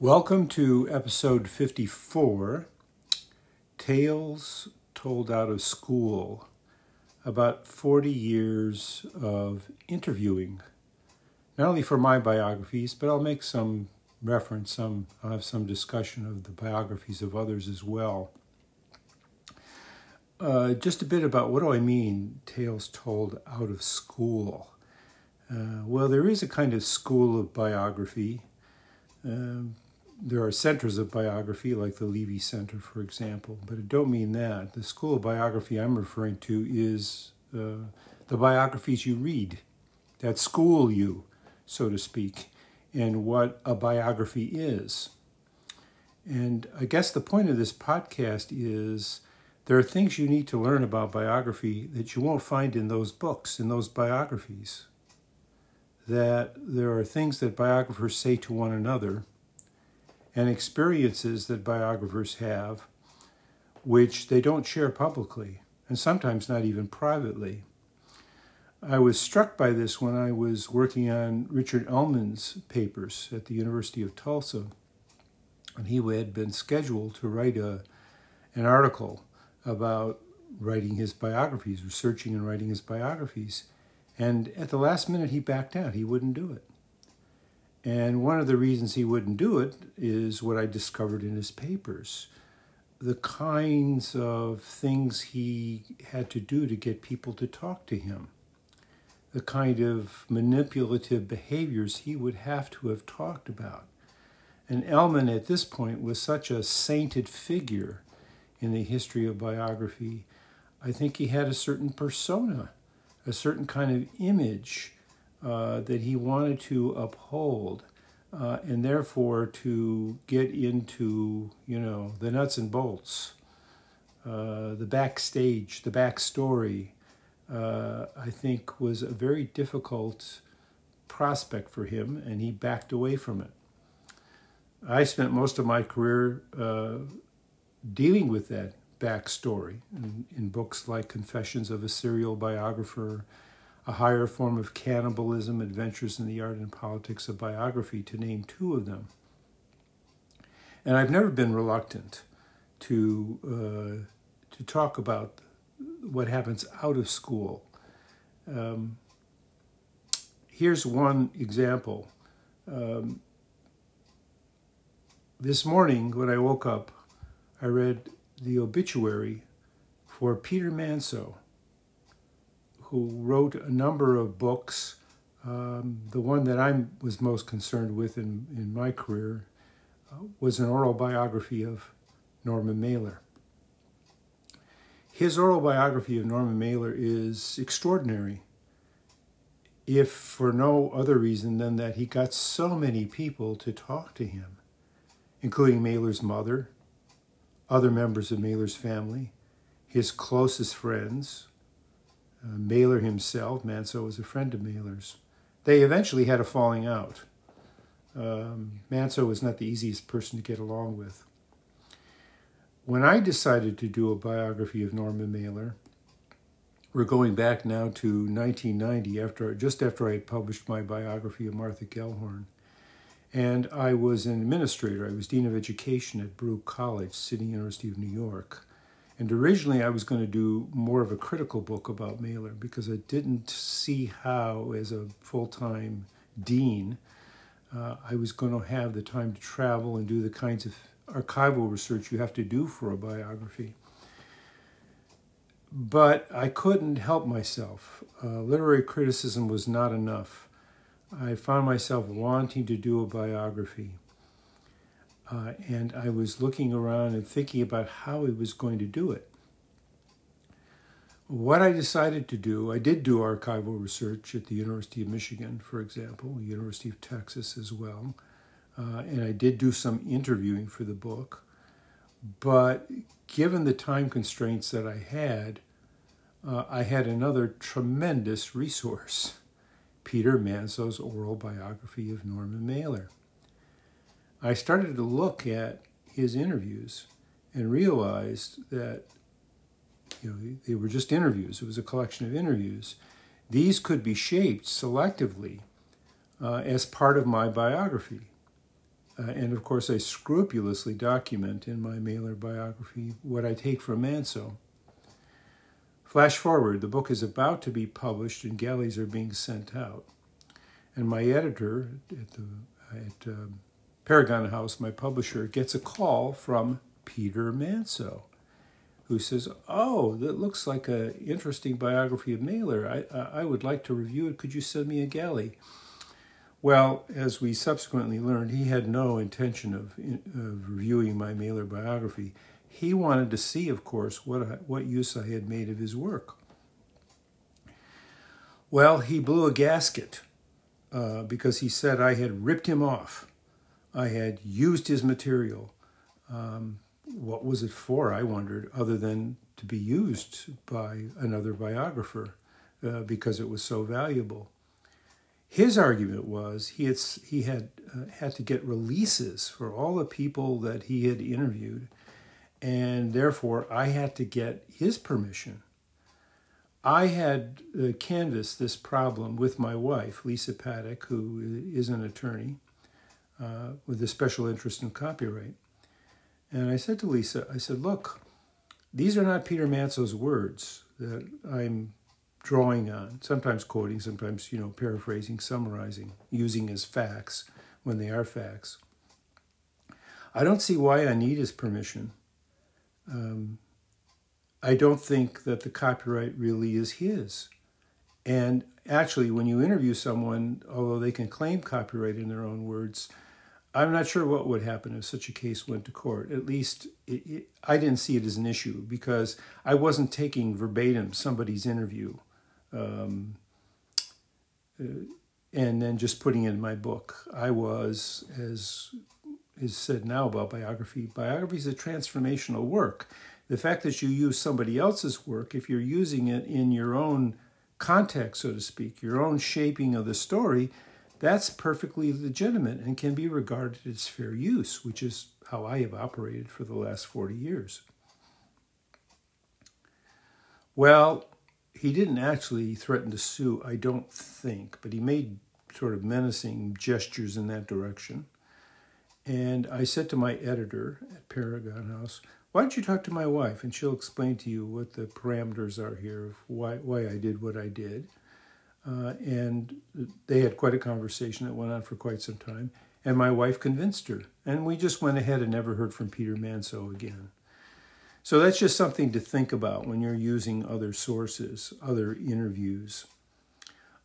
Welcome to episode 54 Tales Told Out of School. About 40 years of interviewing, not only for my biographies, but I'll make some reference, some, I'll have some discussion of the biographies of others as well. Uh, just a bit about what do I mean, tales told out of school? Uh, well, there is a kind of school of biography. Um, there are centers of biography, like the Levy Center, for example, but I don't mean that. The school of biography I'm referring to is uh, the biographies you read that school you, so to speak, in what a biography is. And I guess the point of this podcast is there are things you need to learn about biography that you won't find in those books, in those biographies. That there are things that biographers say to one another and experiences that biographers have which they don't share publicly and sometimes not even privately. I was struck by this when I was working on Richard Ellmann's papers at the University of Tulsa. And he had been scheduled to write a, an article about writing his biographies, researching and writing his biographies. And at the last minute, he backed out. He wouldn't do it. And one of the reasons he wouldn't do it is what I discovered in his papers the kinds of things he had to do to get people to talk to him, the kind of manipulative behaviors he would have to have talked about. And Ellmann, at this point was such a sainted figure in the history of biography. I think he had a certain persona, a certain kind of image uh, that he wanted to uphold. Uh, and therefore to get into you know the nuts and bolts, uh, the backstage, the backstory, uh, I think was a very difficult prospect for him, and he backed away from it. I spent most of my career uh, dealing with that backstory in, in books like Confessions of a Serial Biographer a higher form of cannibalism, adventures in the art and politics of biography, to name two of them. And I've never been reluctant to uh, to talk about what happens out of school. Um, here's one example. Um, this morning, when I woke up, I read the obituary for Peter Manso who wrote a number of books. Um, the one that I was most concerned with in, in my career uh, was an oral biography of Norman Mailer. His oral biography of Norman Mailer is extraordinary, if for no other reason than that he got so many people to talk to him, including Mailer's mother, other members of Mailer's family, his closest friends, uh, Mailer himself, Manso was a friend of Mailer's. They eventually had a falling out. Um, Manso was not the easiest person to get along with. When I decided to do a biography of Norman Mailer, we're going back now to 1990, after just after I had published my biography of Martha Gellhorn. And I was an administrator. I was dean of education at Baruch College, City University of New York. And originally, I was going to do more of a critical book about Mailer because I didn't see how, as a full time dean, uh, I was going to have the time to travel and do the kinds of archival research you have to do for a biography. But I couldn't help myself. Uh, literary criticism was not enough. I found myself wanting to do a biography. Uh, and I was looking around and thinking about how he was going to do it. What I decided to do, I did do archival research at the University of Michigan, for example, University of Texas as well, uh, and I did do some interviewing for the book. But given the time constraints that I had, uh, I had another tremendous resource Peter Manso's oral biography of Norman Mailer. I started to look at his interviews and realized that you know they were just interviews. It was a collection of interviews. These could be shaped selectively uh, as part of my biography. Uh, and of course, I scrupulously document in my mailer biography what I take from Manso. Flash forward, the book is about to be published and galleys are being sent out. And my editor at, the, at um, Paragon House, my publisher, gets a call from Peter Manso, who says, "Oh, that looks like an interesting biography of Mailer. I, I would like to review it. Could you send me a galley?" Well, as we subsequently learned, he had no intention of, of reviewing my Mailer biography. He wanted to see, of course, what I, what use I had made of his work. Well, he blew a gasket uh, because he said I had ripped him off I had used his material. Um, what was it for, I wondered, other than to be used by another biographer uh, because it was so valuable? His argument was he had, he had uh, had to get releases for all the people that he had interviewed, and therefore I had to get his permission. I had uh, canvassed this problem with my wife, Lisa Paddock, who is an attorney, uh, with a special interest in copyright. And I said to Lisa, I said, look, these are not Peter Manso's words that I'm drawing on, sometimes quoting, sometimes, you know, paraphrasing, summarizing, using as facts when they are facts. I don't see why I need his permission. Um, I don't think that the copyright really is his. And actually, when you interview someone, although they can claim copyright in their own words, I'm not sure what would happen if such a case went to court. At least it, it, I didn't see it as an issue because I wasn't taking verbatim somebody's interview um, uh, and then just putting it in my book. I was, as is said now about biography, biography is a transformational work. The fact that you use somebody else's work, if you're using it in your own context, so to speak, your own shaping of the story, that's perfectly legitimate and can be regarded as fair use, which is how I have operated for the last 40 years. Well, he didn't actually threaten to sue, I don't think, but he made sort of menacing gestures in that direction. And I said to my editor at Paragon House, why don't you talk to my wife and she'll explain to you what the parameters are here of why, why I did what I did. Uh, and they had quite a conversation that went on for quite some time. And my wife convinced her. And we just went ahead and never heard from Peter Manso again. So that's just something to think about when you're using other sources, other interviews.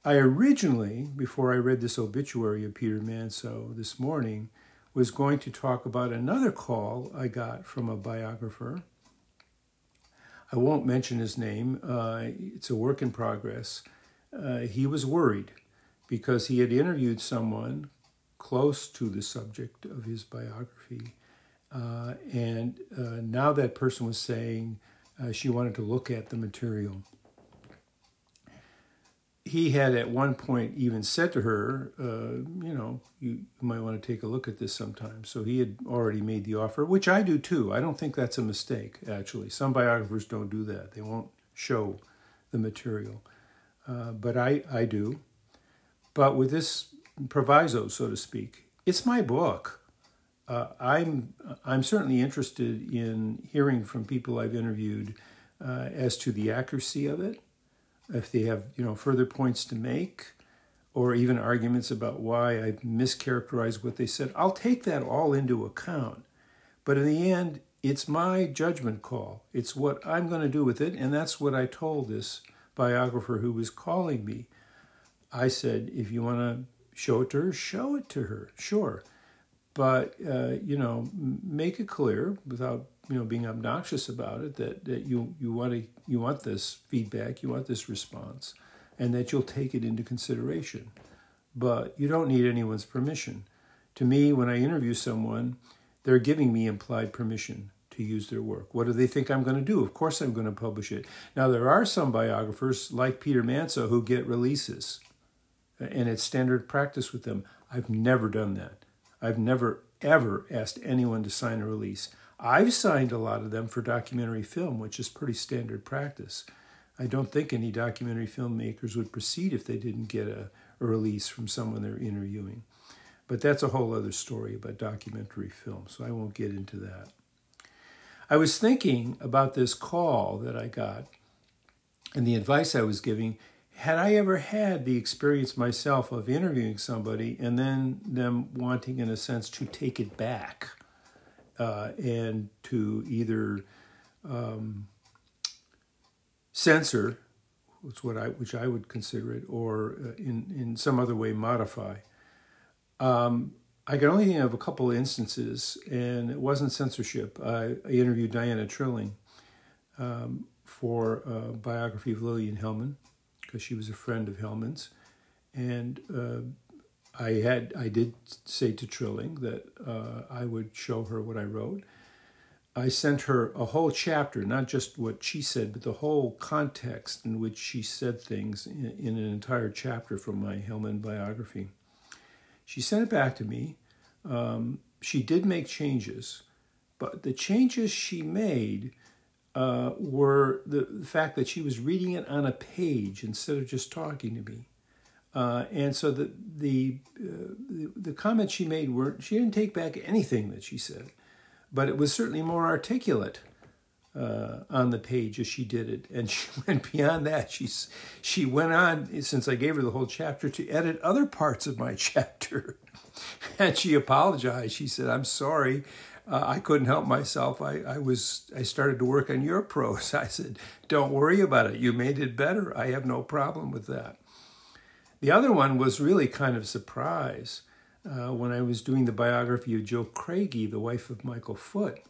I originally, before I read this obituary of Peter Manso this morning, was going to talk about another call I got from a biographer. I won't mention his name, uh, it's a work in progress uh, he was worried because he had interviewed someone close to the subject of his biography. Uh, and uh, now that person was saying uh, she wanted to look at the material. He had at one point even said to her, uh, you know, you, you might want to take a look at this sometime. So he had already made the offer, which I do too. I don't think that's a mistake, actually. Some biographers don't do that, they won't show the material. Uh, but I, I do. But with this proviso, so to speak, it's my book. Uh, I'm I'm certainly interested in hearing from people I've interviewed uh, as to the accuracy of it, if they have you know further points to make, or even arguments about why I've mischaracterized what they said. I'll take that all into account. But in the end, it's my judgment call. It's what I'm going to do with it, and that's what I told this biographer who was calling me. I said, if you want to show it to her, show it to her, sure. But, uh, you know, make it clear without, you know, being obnoxious about it that, that you, you, want to, you want this feedback, you want this response, and that you'll take it into consideration. But you don't need anyone's permission. To me, when I interview someone, they're giving me implied permission to use their work. What do they think I'm going to do? Of course, I'm going to publish it. Now, there are some biographers like Peter Manso who get releases, and it's standard practice with them. I've never done that. I've never, ever asked anyone to sign a release. I've signed a lot of them for documentary film, which is pretty standard practice. I don't think any documentary filmmakers would proceed if they didn't get a, a release from someone they're interviewing. But that's a whole other story about documentary film, so I won't get into that. I was thinking about this call that I got and the advice I was giving. Had I ever had the experience myself of interviewing somebody and then them wanting, in a sense, to take it back uh, and to either um, censor, which what I which I would consider it, or uh, in in some other way modify. Um, I can only think of a couple of instances, and it wasn't censorship. I, I interviewed Diana Trilling um, for a biography of Lillian Hellman because she was a friend of Hellman's, and uh, I had I did say to Trilling that uh, I would show her what I wrote. I sent her a whole chapter, not just what she said, but the whole context in which she said things in, in an entire chapter from my Hellman biography. She sent it back to me. Um, she did make changes, but the changes she made uh, were the, the, fact that she was reading it on a page instead of just talking to me. Uh, and so the the, uh, the, the comments she made weren't. she didn't take back anything that she said, but it was certainly more articulate uh, on the page as she did it. And she went beyond that. She's, she went on, since I gave her the whole chapter, to edit other parts of my chapter. and she apologized. She said, I'm sorry. Uh, I couldn't help myself. I, I was I started to work on your prose. I said, "Don't worry about it. You made it better. I have no problem with that." The other one was really kind of surprise uh, when I was doing the biography of Jill Craigie, the wife of Michael Foot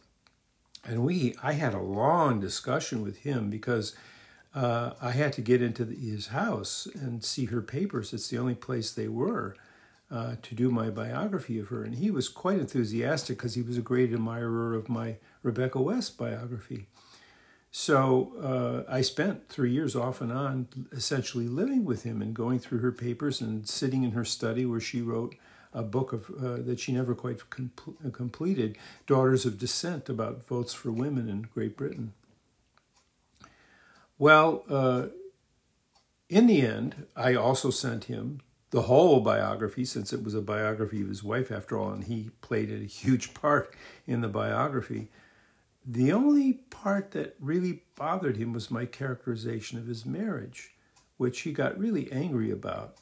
and we I had a long discussion with him because uh, I had to get into the, his house and see her papers. It's the only place they were uh, to do my biography of her, and he was quite enthusiastic because he was a great admirer of my Rebecca West biography. So uh, I spent three years off and on, essentially living with him and going through her papers and sitting in her study where she wrote a book of uh, that she never quite completed, Daughters of Dissent, about votes for women in Great Britain. Well, uh, in the end, I also sent him the whole biography, since it was a biography of his wife after all, and he played a huge part in the biography. The only part that really bothered him was my characterization of his marriage, which he got really angry about.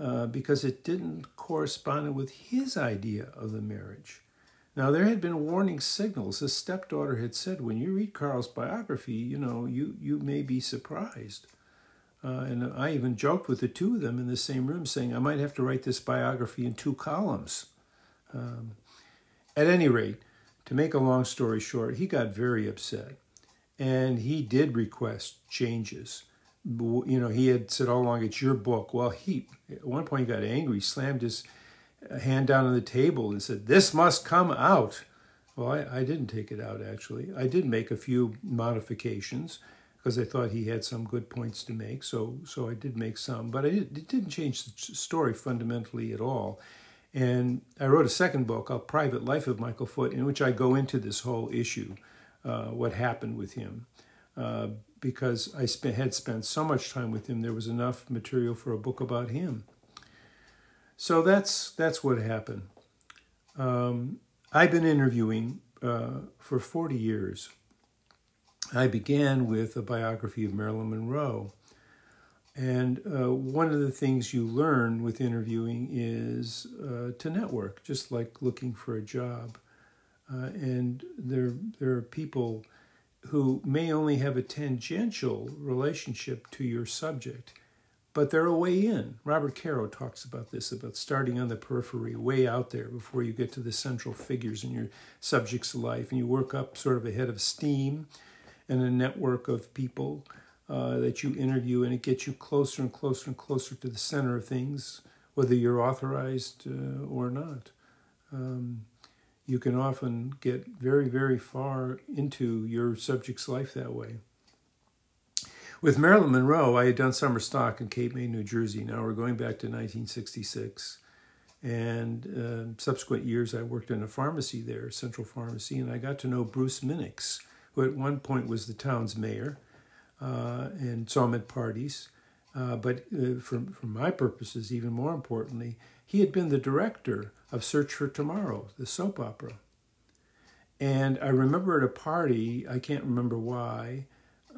Uh, because it didn't correspond with his idea of the marriage. Now, there had been warning signals. His stepdaughter had said, when you read Carl's biography, you know, you, you may be surprised. Uh, and I even joked with the two of them in the same room, saying, I might have to write this biography in two columns. Um, at any rate, to make a long story short, he got very upset. And he did request changes you know, he had said all along, it's your book. Well, he, at one point, he got angry, slammed his hand down on the table and said, This must come out. Well, I, I didn't take it out, actually. I did make a few modifications because I thought he had some good points to make. So, so I did make some, but I did, it didn't change the story fundamentally at all. And I wrote a second book, A Private Life of Michael Foot, in which I go into this whole issue, uh, what happened with him. Uh, because I spent, had spent so much time with him, there was enough material for a book about him. So that's that's what happened. Um, I've been interviewing uh, for 40 years. I began with a biography of Marilyn Monroe. And uh, one of the things you learn with interviewing is uh, to network, just like looking for a job. Uh, and there, there are people who may only have a tangential relationship to your subject, but they're a way in. Robert Caro talks about this, about starting on the periphery, way out there before you get to the central figures in your subject's life, and you work up sort of a head of steam and a network of people uh, that you interview, and it gets you closer and closer and closer to the center of things, whether you're authorized uh, or not. Um, you can often get very, very far into your subject's life that way. With Marilyn Monroe, I had done summer stock in Cape May, New Jersey. Now we're going back to 1966. And uh, subsequent years, I worked in a pharmacy there, Central Pharmacy, and I got to know Bruce Minnix, who at one point was the town's mayor, uh, and saw him at parties. Uh, but uh, for, for my purposes, even more importantly, he had been the director of Search for Tomorrow, the soap opera. And I remember at a party, I can't remember why,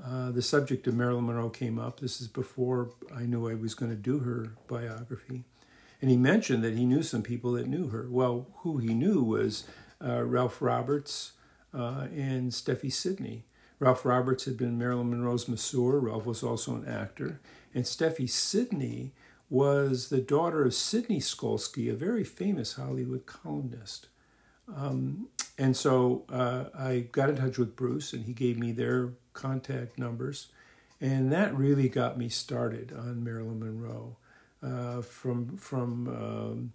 uh, the subject of Marilyn Monroe came up. This is before I knew I was going to do her biography. And he mentioned that he knew some people that knew her. Well, who he knew was uh, Ralph Roberts uh, and Steffi Sidney. Ralph Roberts had been Marilyn Monroe's masseur. Ralph was also an actor. And Steffi Sidney was the daughter of Sidney Skolsky, a very famous Hollywood columnist. Um, and so uh, I got in touch with Bruce, and he gave me their contact numbers. And that really got me started on Marilyn Monroe. Uh, from from um,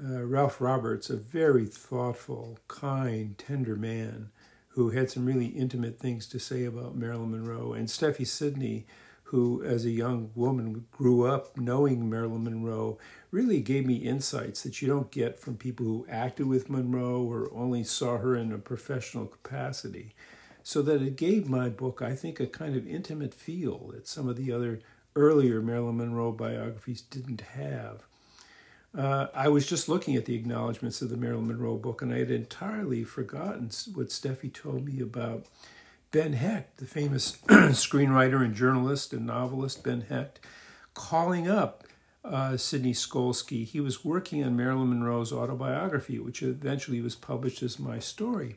uh, Ralph Roberts, a very thoughtful, kind, tender man who had some really intimate things to say about Marilyn Monroe, and Steffi Sidney, who, as a young woman, grew up knowing Marilyn Monroe, really gave me insights that you don't get from people who acted with Monroe or only saw her in a professional capacity. So that it gave my book, I think, a kind of intimate feel that some of the other earlier Marilyn Monroe biographies didn't have. Uh, I was just looking at the acknowledgments of the Marilyn Monroe book, and I had entirely forgotten what Steffi told me about Ben Hecht, the famous screenwriter and journalist and novelist Ben Hecht, calling up uh, Sidney Skolsky. He was working on Marilyn Monroe's autobiography, which eventually was published as my story.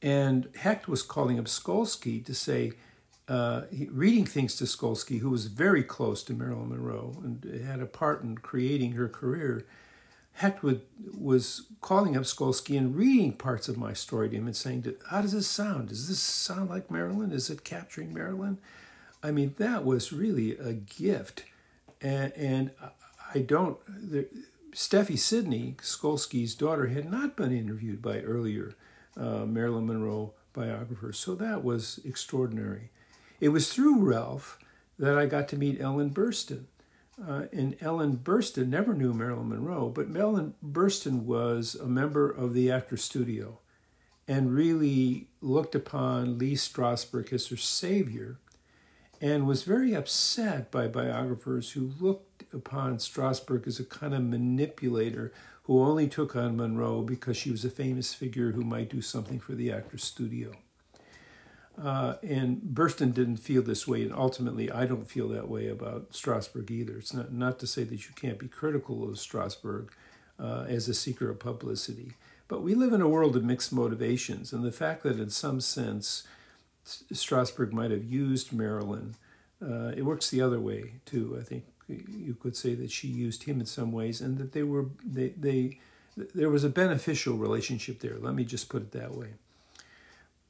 And Hecht was calling up Skolsky to say, uh, reading things to Skolsky, who was very close to Marilyn Monroe and had a part in creating her career, Hecht would, was calling up Skolsky and reading parts of my story to him and saying, How does this sound? Does this sound like Marilyn? Is it capturing Marilyn? I mean, that was really a gift. And, and I don't, the, Steffi Sidney, Skolsky's daughter, had not been interviewed by earlier uh, Marilyn Monroe biographers. So that was extraordinary. It was through Ralph that I got to meet Ellen Burstyn. Uh, and Ellen Burstyn never knew Marilyn Monroe, but Ellen Burstyn was a member of the Actors Studio and really looked upon Lee Strasberg as her savior and was very upset by biographers who looked upon Strasberg as a kind of manipulator who only took on Monroe because she was a famous figure who might do something for the Actors Studio. Uh, and Burstyn didn't feel this way, and ultimately, I don't feel that way about Strasberg either. It's not not to say that you can't be critical of Strasberg uh, as a seeker of publicity, but we live in a world of mixed motivations, and the fact that, in some sense, Strasberg might have used Marilyn, uh, it works the other way too. I think you could say that she used him in some ways, and that they were they they there was a beneficial relationship there. Let me just put it that way.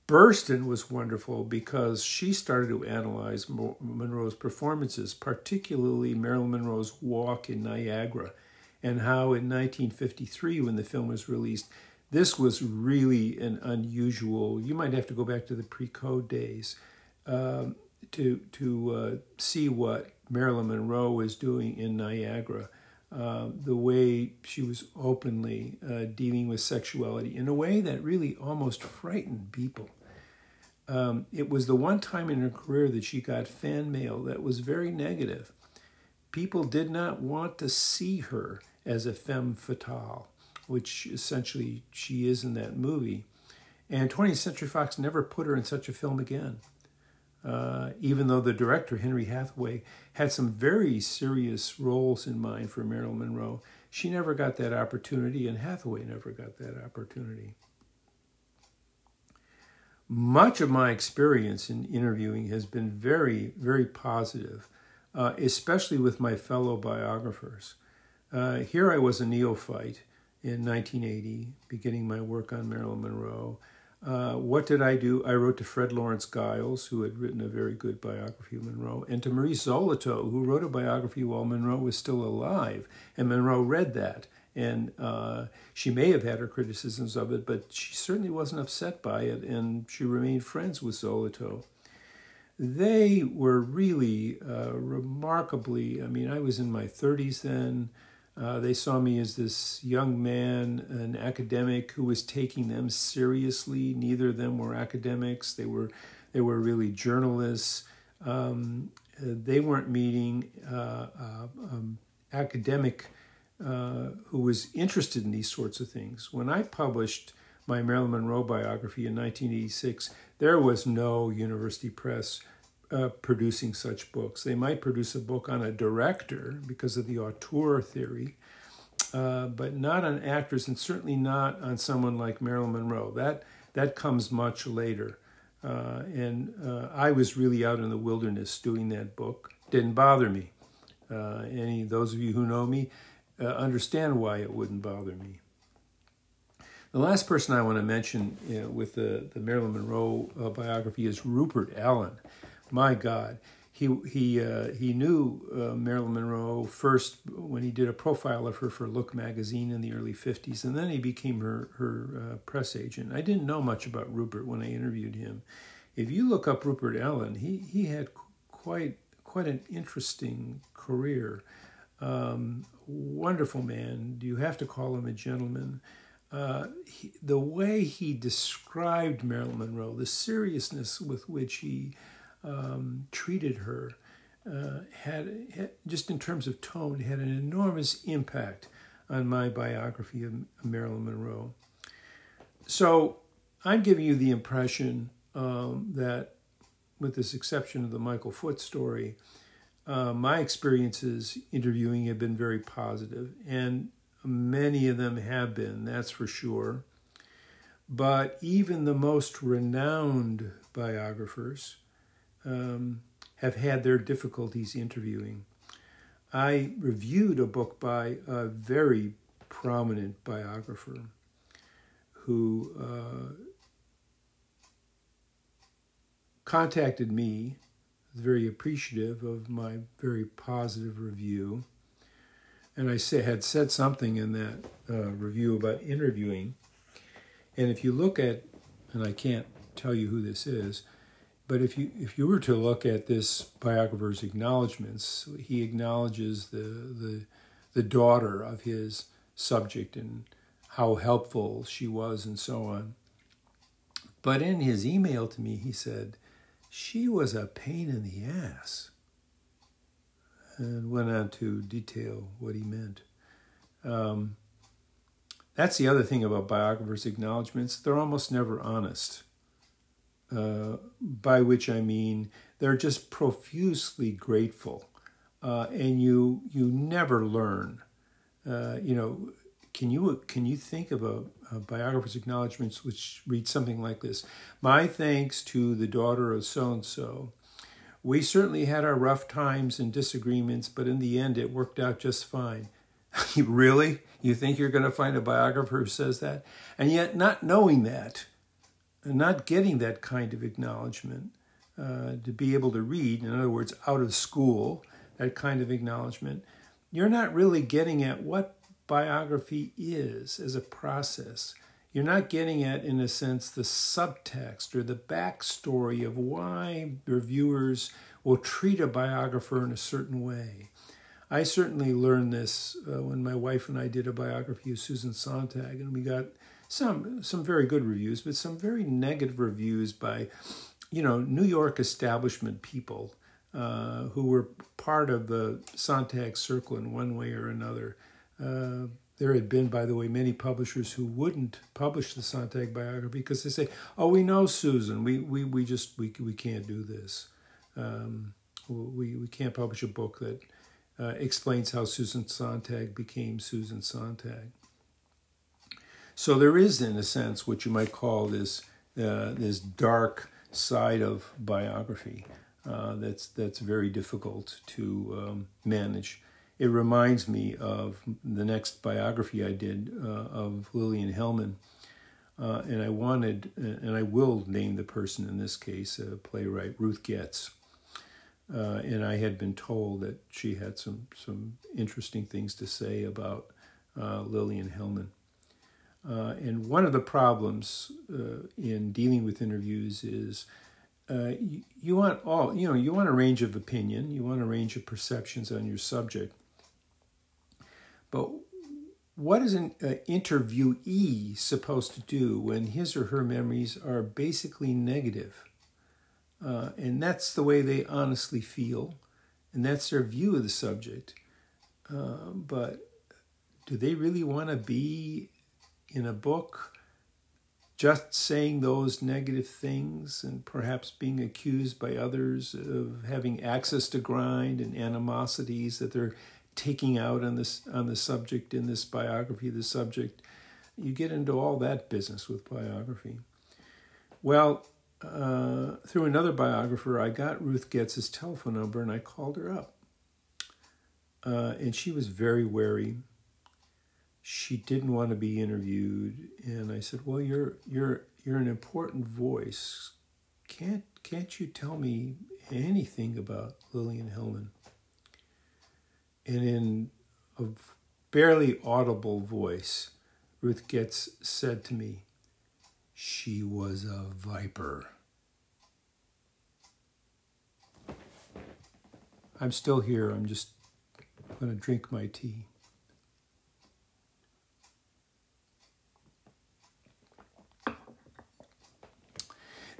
Burstyn was wonderful because she started to analyze Monroe's performances, particularly Marilyn Monroe's walk in Niagara, and how in 1953, when the film was released, this was really an unusual. You might have to go back to the pre-code days um, to to uh, see what Marilyn Monroe was doing in Niagara. Uh, the way she was openly uh, dealing with sexuality in a way that really almost frightened people um, it was the one time in her career that she got fan mail that was very negative. People did not want to see her as a femme fatale, which essentially she is in that movie. And 20th Century Fox never put her in such a film again. Uh, even though the director, Henry Hathaway, had some very serious roles in mind for Marilyn Monroe, she never got that opportunity, and Hathaway never got that opportunity. Much of my experience in interviewing has been very, very positive, uh, especially with my fellow biographers. Uh, here I was a neophyte in 1980, beginning my work on Marilyn Monroe. Uh, what did I do? I wrote to Fred Lawrence Guiles, who had written a very good biography of Monroe, and to Maurice Zolotow, who wrote a biography while Monroe was still alive. And Monroe read that and uh, she may have had her criticisms of it, but she certainly wasn't upset by it, and she remained friends with Zolotow. They were really uh, remarkably, I mean, I was in my 30s then. Uh, they saw me as this young man, an academic who was taking them seriously. Neither of them were academics. They were, they were really journalists. Um, they weren't meeting uh, uh, um, academic uh, who was interested in these sorts of things. When I published my Marilyn Monroe biography in 1986, there was no university press uh, producing such books. They might produce a book on a director because of the auteur theory, uh, but not on actors, and certainly not on someone like Marilyn Monroe. That that comes much later. Uh, and uh, I was really out in the wilderness doing that book. Didn't bother me. Uh, any those of you who know me uh, understand why it wouldn't bother me. The last person I want to mention you know, with the, the Marilyn Monroe uh, biography is Rupert Allen. My God, he he uh, he knew uh, Marilyn Monroe first when he did a profile of her for Look magazine in the early '50s, and then he became her her uh, press agent. I didn't know much about Rupert when I interviewed him. If you look up Rupert Allen, he he had quite quite an interesting career. Um, wonderful man. Do you have to call him a gentleman? Uh, he, the way he described Marilyn Monroe, the seriousness with which he um, treated her uh, had, had, just in terms of tone, had an enormous impact on my biography of Marilyn Monroe. So I'm giving you the impression um, that, with this exception of the Michael Foot story, uh, my experiences interviewing have been very positive, and many of them have been, that's for sure. But even the most renowned biographers um, have had their difficulties interviewing. I reviewed a book by a very prominent biographer who uh, contacted me, very appreciative of my very positive review. And I say, had said something in that uh, review about interviewing. And if you look at, and I can't tell you who this is, but if you if you were to look at this biographer's acknowledgments, he acknowledges the the the daughter of his subject and how helpful she was and so on. But in his email to me, he said, she was a pain in the ass. And went on to detail what he meant. Um, that's the other thing about biographers' acknowledgments. They're almost never honest. Uh, by which I mean they're just profusely grateful, uh, and you you never learn. Uh, you know, can you can you think of a, a, biographer's acknowledgments which reads something like this? My thanks to the daughter of so and so. We certainly had our rough times and disagreements, but in the end, it worked out just fine. really? You think you're going to find a biographer who says that? And yet, not knowing that, not getting that kind of acknowledgement, uh, to be able to read, in other words, out of school, that kind of acknowledgement, you're not really getting at what biography is as a process. You're not getting at, in a sense, the subtext or the backstory of why reviewers will treat a biographer in a certain way. I certainly learned this uh, when my wife and I did a biography of Susan Sontag, and we got some some very good reviews, but some very negative reviews by, you know, New York establishment people uh, who were part of the Sontag circle in one way or another. Uh, there had been, by the way, many publishers who wouldn't publish the Sontag biography because they say, "Oh, we know Susan. We we we just we we can't do this. Um, we we can't publish a book that." Uh, explains how Susan Sontag became Susan Sontag. So there is, in a sense, what you might call this uh, this dark side of biography uh, that's that's very difficult to um, manage. It reminds me of the next biography I did uh, of Lillian Hellman, uh, and I wanted, and I will name the person in this case, uh, playwright Ruth Goetz. Uh, and I had been told that she had some some interesting things to say about Lillian Hellman. Uh, and one of the problems uh, in dealing with interviews is uh, you, you, want all you know you want a range of opinion, you want a range of perceptions on your subject. But what is an uh, interviewee supposed to do when his or her memories are basically negative? Uh, and that's the way they honestly feel, and that's their view of the subject. uh, but do they really want to be in a book just saying those negative things and perhaps being accused by others of having access to grind and animosities that they're taking out on this on the subject in this biography the subject you get into all that business with biography. Well uh, through another biographer i got ruth goetz's telephone number and i called her up. Uh, and she was very wary. She didn't want to be interviewed. And i said well you're you're you're an important voice. Can't can't you tell me anything about lillian hellman and in a barely audible voice ruth goetz said to me she was a viper. I'm still here. I'm just going to drink my tea.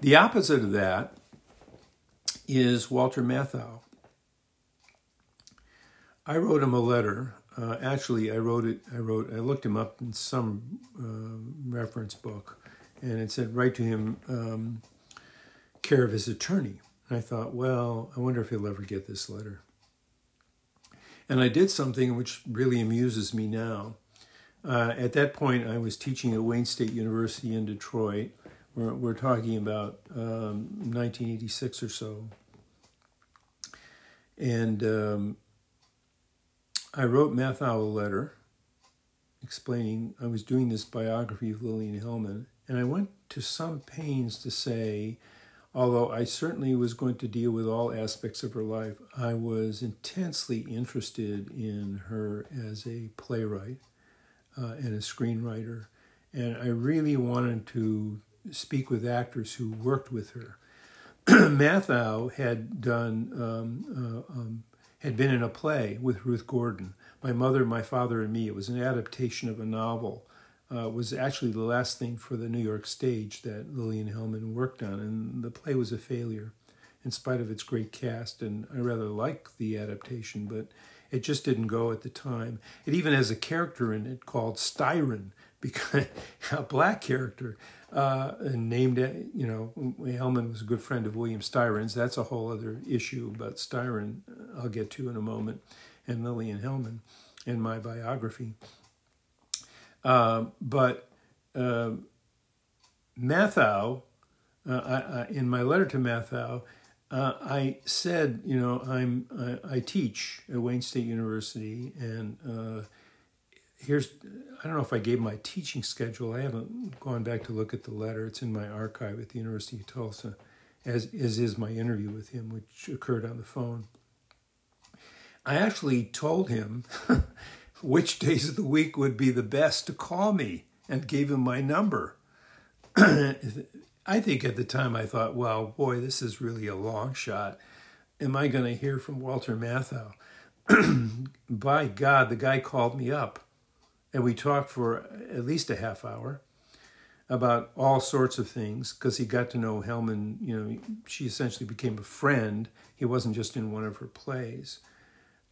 The opposite of that is Walter Matthau. I wrote him a letter. Uh, actually, I wrote it. I wrote. I looked him up in some uh, reference book, and it said, "Write to him, um, care of his attorney." And I thought, well, I wonder if he'll ever get this letter. And I did something which really amuses me now. Uh, at that point, I was teaching at Wayne State University in Detroit, we're, we're talking about um, 1986 or so. And um, I wrote Matthau a letter explaining I was doing this biography of Lillian Hellman, and I went to some pains to say, although I certainly was going to deal with all aspects of her life, I was intensely interested in her as a playwright uh, and a screenwriter. And I really wanted to speak with actors who worked with her. Matthau had done um, uh, um, had been in a play with Ruth Gordon, My Mother, My Father, and Me. It was an adaptation of a novel. Uh, was actually the last thing for the New York stage that Lillian Hellman worked on, and the play was a failure, in spite of its great cast. And I rather like the adaptation, but it just didn't go at the time. It even has a character in it called Styron, because a black character uh, and named it, you know, Hellman was a good friend of William Styron's. That's a whole other issue but Styron uh, I'll get to in a moment, and Lillian Hellman in my biography. Uh, but uh, Matthau, uh, I, I, in my letter to Matthau, uh, I said, you know, I'm I, I, teach at Wayne State University, and here's I don't know if I gave my teaching schedule. I haven't gone back to look at the letter. It's in my archive at the University of Tulsa, as, as is my interview with him, which occurred on the phone. I actually told him which days of the week would be the best to call me and gave him my number. I think at the time I thought, well, boy, this is really a long shot. Am I going to hear from Walter Matthau? By God, the guy called me up and we talked for at least a half hour about all sorts of things because he got to know Hellman. You know, she essentially became a friend. He wasn't just in one of her plays.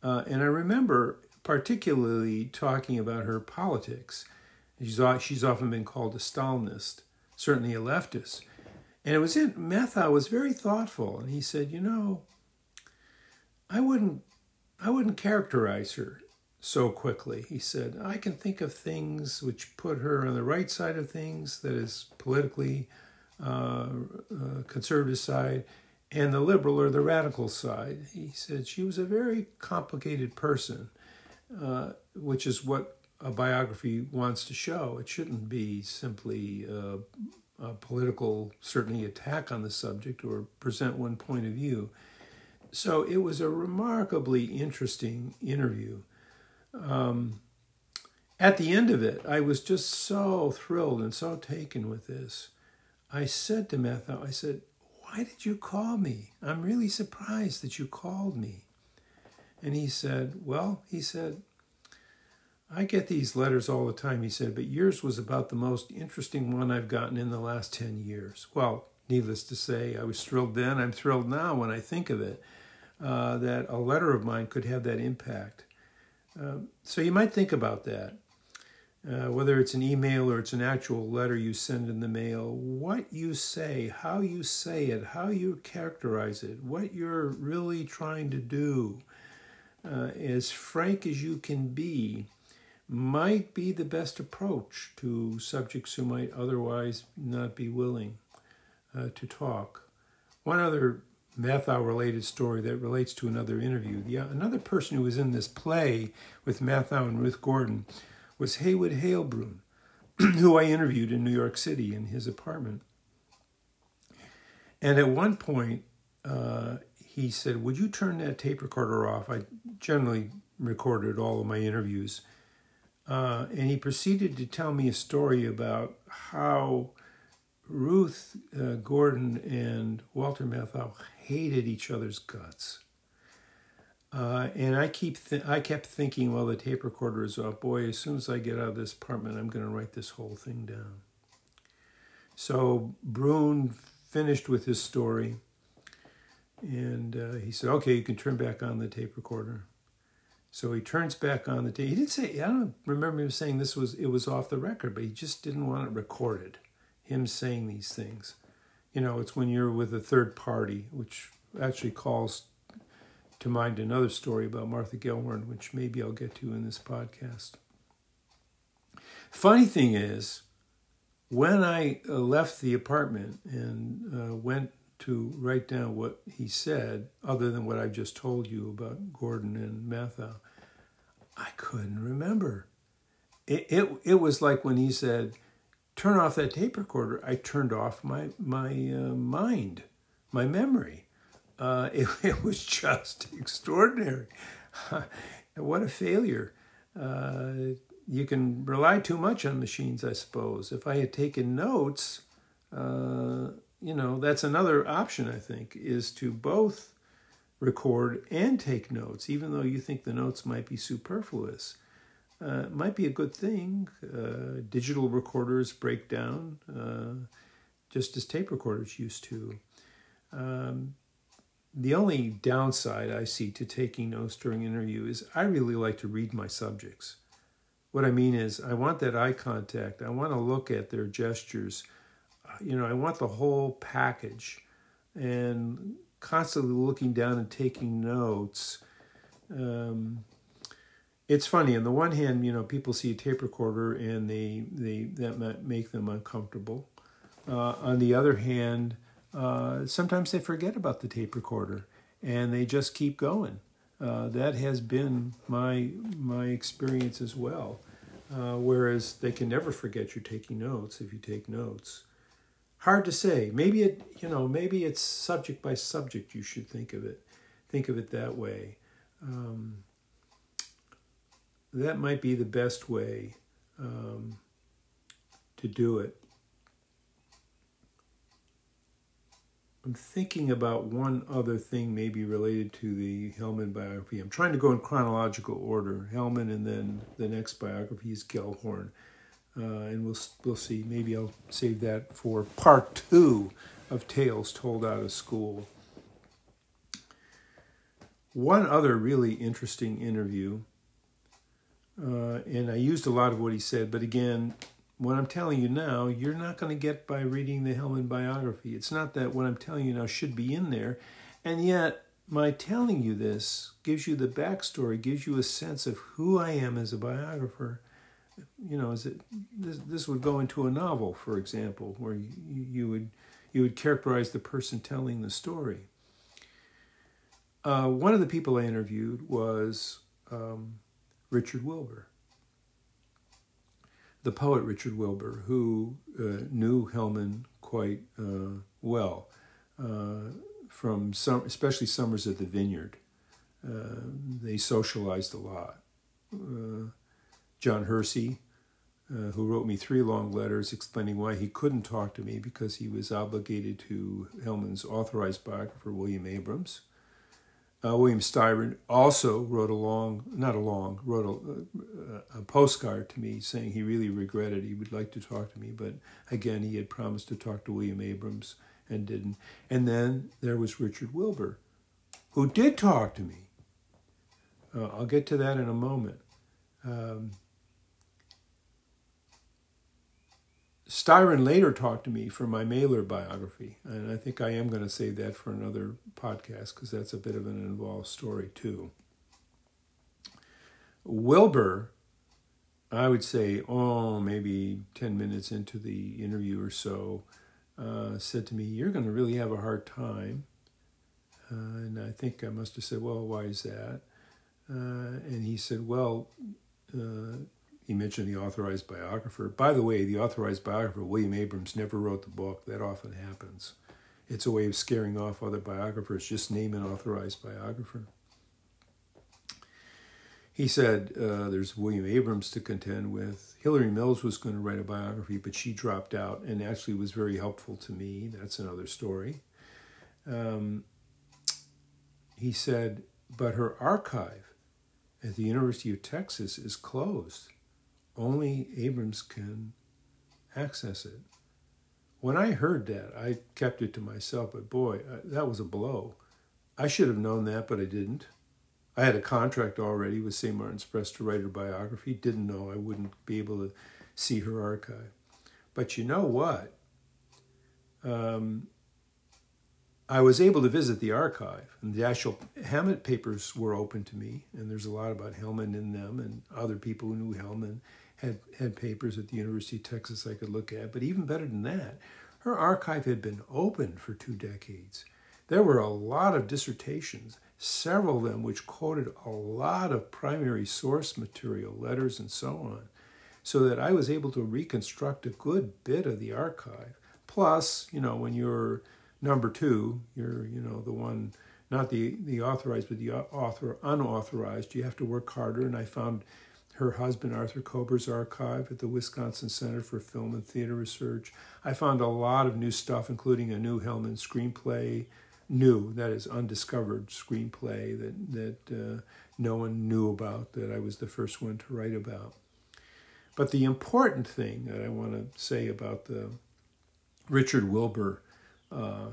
Uh, and I remember particularly talking about her politics. She's, she's often been called a Stalinist, certainly a leftist. And it was in Matthau was very thoughtful, and he said, you know, I wouldn't, I wouldn't characterize her so quickly. He said, I can think of things which put her on the right side of things, that is politically uh, uh, conservative side, and the liberal or the radical side. He said she was a very complicated person, uh, which is what a biography wants to show. It shouldn't be simply a, a political, certainly attack on the subject or present one point of view. So it was a remarkably interesting interview um, at the end of it, I was just so thrilled and so taken with this. I said to Matthau, I said, Why did you call me? I'm really surprised that you called me. And he said, Well, he said, I get these letters all the time, he said, but yours was about the most interesting one I've gotten in the last 10 years. Well, needless to say, I was thrilled then. I'm thrilled now when I think of it, uh, that a letter of mine could have that impact. Uh, so you might think about that. Uh, whether it's an email or it's an actual letter you send in the mail, what you say, how you say it, how you characterize it, what you're really trying to do, uh, as frank as you can be, might be the best approach to subjects who might otherwise not be willing uh, to talk. One other Matthau related story that relates to another interview. The, another person who was in this play with Matthau and Ruth Gordon was Heywood Hale Broun, who I interviewed in New York City in his apartment. And at one point, uh, he said, Would you turn that tape recorder off? I generally recorded all of my interviews. Uh, and he proceeded to tell me a story about how Ruth uh, Gordon and Walter Matthau hated each other's guts. Uh, and I keep th- I kept thinking, while the tape recorder is off. Boy, as soon as I get out of this apartment, I'm going to write this whole thing down. So Broun finished with his story, and uh, he said, "Okay, you can turn back on the tape recorder." So he turns back on the tape. He didn't say. I don't remember him saying this was it was off the record, but he just didn't want it recorded. Him saying these things, you know, it's when you're with a third party, which actually calls to mind another story about Martha Gellhorn, which maybe I'll get to in this podcast. Funny thing is, when I uh, left the apartment and uh, went to write down what he said, other than what I've just told you about Gordon and Matthau, I couldn't remember. It, it, it was like when he said, turn off that tape recorder, I turned off my, my uh, mind, my memory uh, it, it, was just extraordinary. what a failure. Uh, you can rely too much on machines, I suppose. If I had taken notes, uh, you know, that's another option, I think, is to both record and take notes, even though you think the notes might be superfluous. Uh, might be a good thing. Uh, digital recorders break down uh, just as tape recorders used to. Um, the only downside I see to taking notes during interview is I really like to read my subjects. What I mean is, I want that eye contact. I want to look at their gestures. Uh, you know, I want the whole package. And constantly looking down and taking notes. Um, it's funny. On the one hand, you know, people see a tape recorder and they they that might make them uncomfortable. Uh, on the other hand, uh, sometimes they forget about the tape recorder and they just keep going. Uh, that has been my my experience as well. Uh, whereas they can never forget you're taking notes if you take notes. Hard to say. Maybe it you know maybe it's subject by subject. You should think of it. Think of it that way. Um, that might be the best way um, to do it. I'm thinking about one other thing, maybe related to the Hellman biography. I'm trying to go in chronological order. Hellman, and then the next biography is Gellhorn, uh, and we'll we'll see. Maybe I'll save that for part two of Tales Told Out of School. One other really interesting interview, uh, and I used a lot of what he said, but again, what I'm telling you now, you're not going to get by reading the Hellman biography. It's not that what I'm telling you now should be in there. And yet, my telling you this gives you the backstory, gives you a sense of who I am as a biographer. You know, is it this, this would go into a novel, for example, where you, you would you would characterize the person telling the story. Uh, one of the people I interviewed was um, Richard Wilbur the poet Richard Wilbur, who uh, knew Hellman quite uh, well uh, from some, especially summers at the Vineyard. Uh, they socialized a lot. Uh, John Hersey, uh, who wrote me three long letters explaining why he couldn't talk to me because he was obligated to Hellman's authorized biographer William Abrahams. Uh, William Styron also wrote a long, not a long, wrote a, a, postcard to me saying he really regretted he would like to talk to me, but again he had promised to talk to William Abrahams and didn't. And then there was Richard Wilbur, who did talk to me. Uh, I'll get to that in a moment. Um, Styron later talked to me for my Mailer biography, and I think I am going to save that for another podcast because that's a bit of an involved story too. Wilbur, I would say, oh, maybe 10 minutes into the interview or so, uh, said to me, You're going to really have a hard time. Uh, and I think I must have said, Well, why is that? Uh, and he said, Well, uh, he mentioned the authorized biographer. By the way, the authorized biographer, William Abrahams, never wrote the book. That often happens. It's a way of scaring off other biographers. Just name an authorized biographer. He said uh, there's William Abrahams to contend with. Hillary Mills was going to write a biography, but she dropped out and actually was very helpful to me. That's another story. Um, he said, but her archive at the University of Texas is closed. Only Abrahams can access it. When I heard that, I kept it to myself, but boy, that was a blow. I should have known that, but I didn't. I had a contract already with St. Martin's Press to write her biography. Didn't know I wouldn't be able to see her archive. But you know what? Um, I was able to visit the archive, and the actual Hammett papers were open to me, and there's a lot about Hellman in them, and other people who knew Hellman had, had papers at the University of Texas I could look at. But even better than that, her archive had been open for two decades. There were a lot of dissertations, several of them which quoted a lot of primary source material, letters, and so on, so that I was able to reconstruct a good bit of the archive. Plus, you know, when you're number two, you're, you know, the one, not the, the authorized, but the author unauthorized, you have to work harder. And I found her husband, Arthur Kober's archive at the Wisconsin Center for Film and Theater Research. I found a lot of new stuff, including a new Hellman screenplay, new, that is, undiscovered screenplay that, that uh, no one knew about, that I was the first one to write about. But the important thing that I want to say about the Richard Wilbur uh,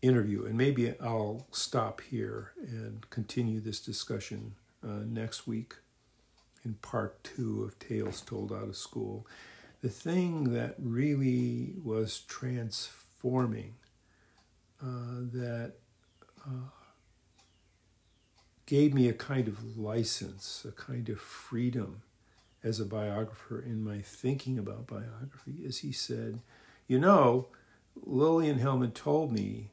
interview, and maybe I'll stop here and continue this discussion uh, next week in part two of Tales Told Out of School. The thing that really was transforming uh, that uh, gave me a kind of license, a kind of freedom as a biographer in my thinking about biography is he said, You know, Lillian Hellman told me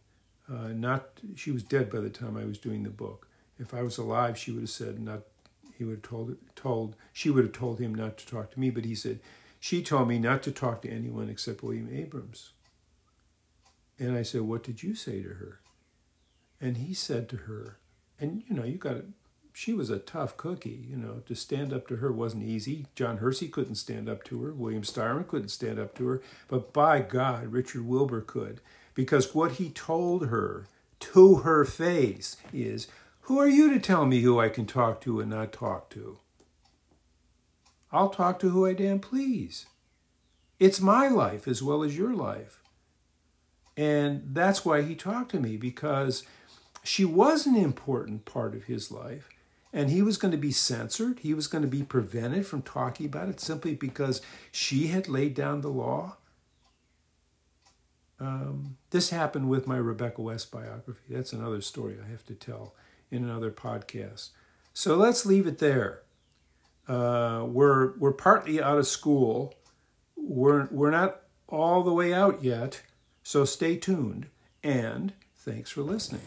uh, not, she was dead by the time I was doing the book. If I was alive, she would have said, not, he would have told, told, she would have told him not to talk to me, but he said, she told me not to talk to anyone except William Abrahams. And I said, What did you say to her? And he said to her, and you know, you got to, she was a tough cookie, you know, to stand up to her wasn't easy. John Hersey couldn't stand up to her. William Styron couldn't stand up to her. But by God, Richard Wilbur could. Because what he told her to her face is, Who are you to tell me who I can talk to and not talk to? I'll talk to who I damn please. It's my life as well as your life. And that's why he talked to me because she was an important part of his life. And he was going to be censored. He was going to be prevented from talking about it simply because she had laid down the law. Um, this happened with my Rebecca West biography. That's another story I have to tell in another podcast. So let's leave it there. Uh, we're we're partly out of school. We're we're not all the way out yet. So stay tuned and thanks for listening.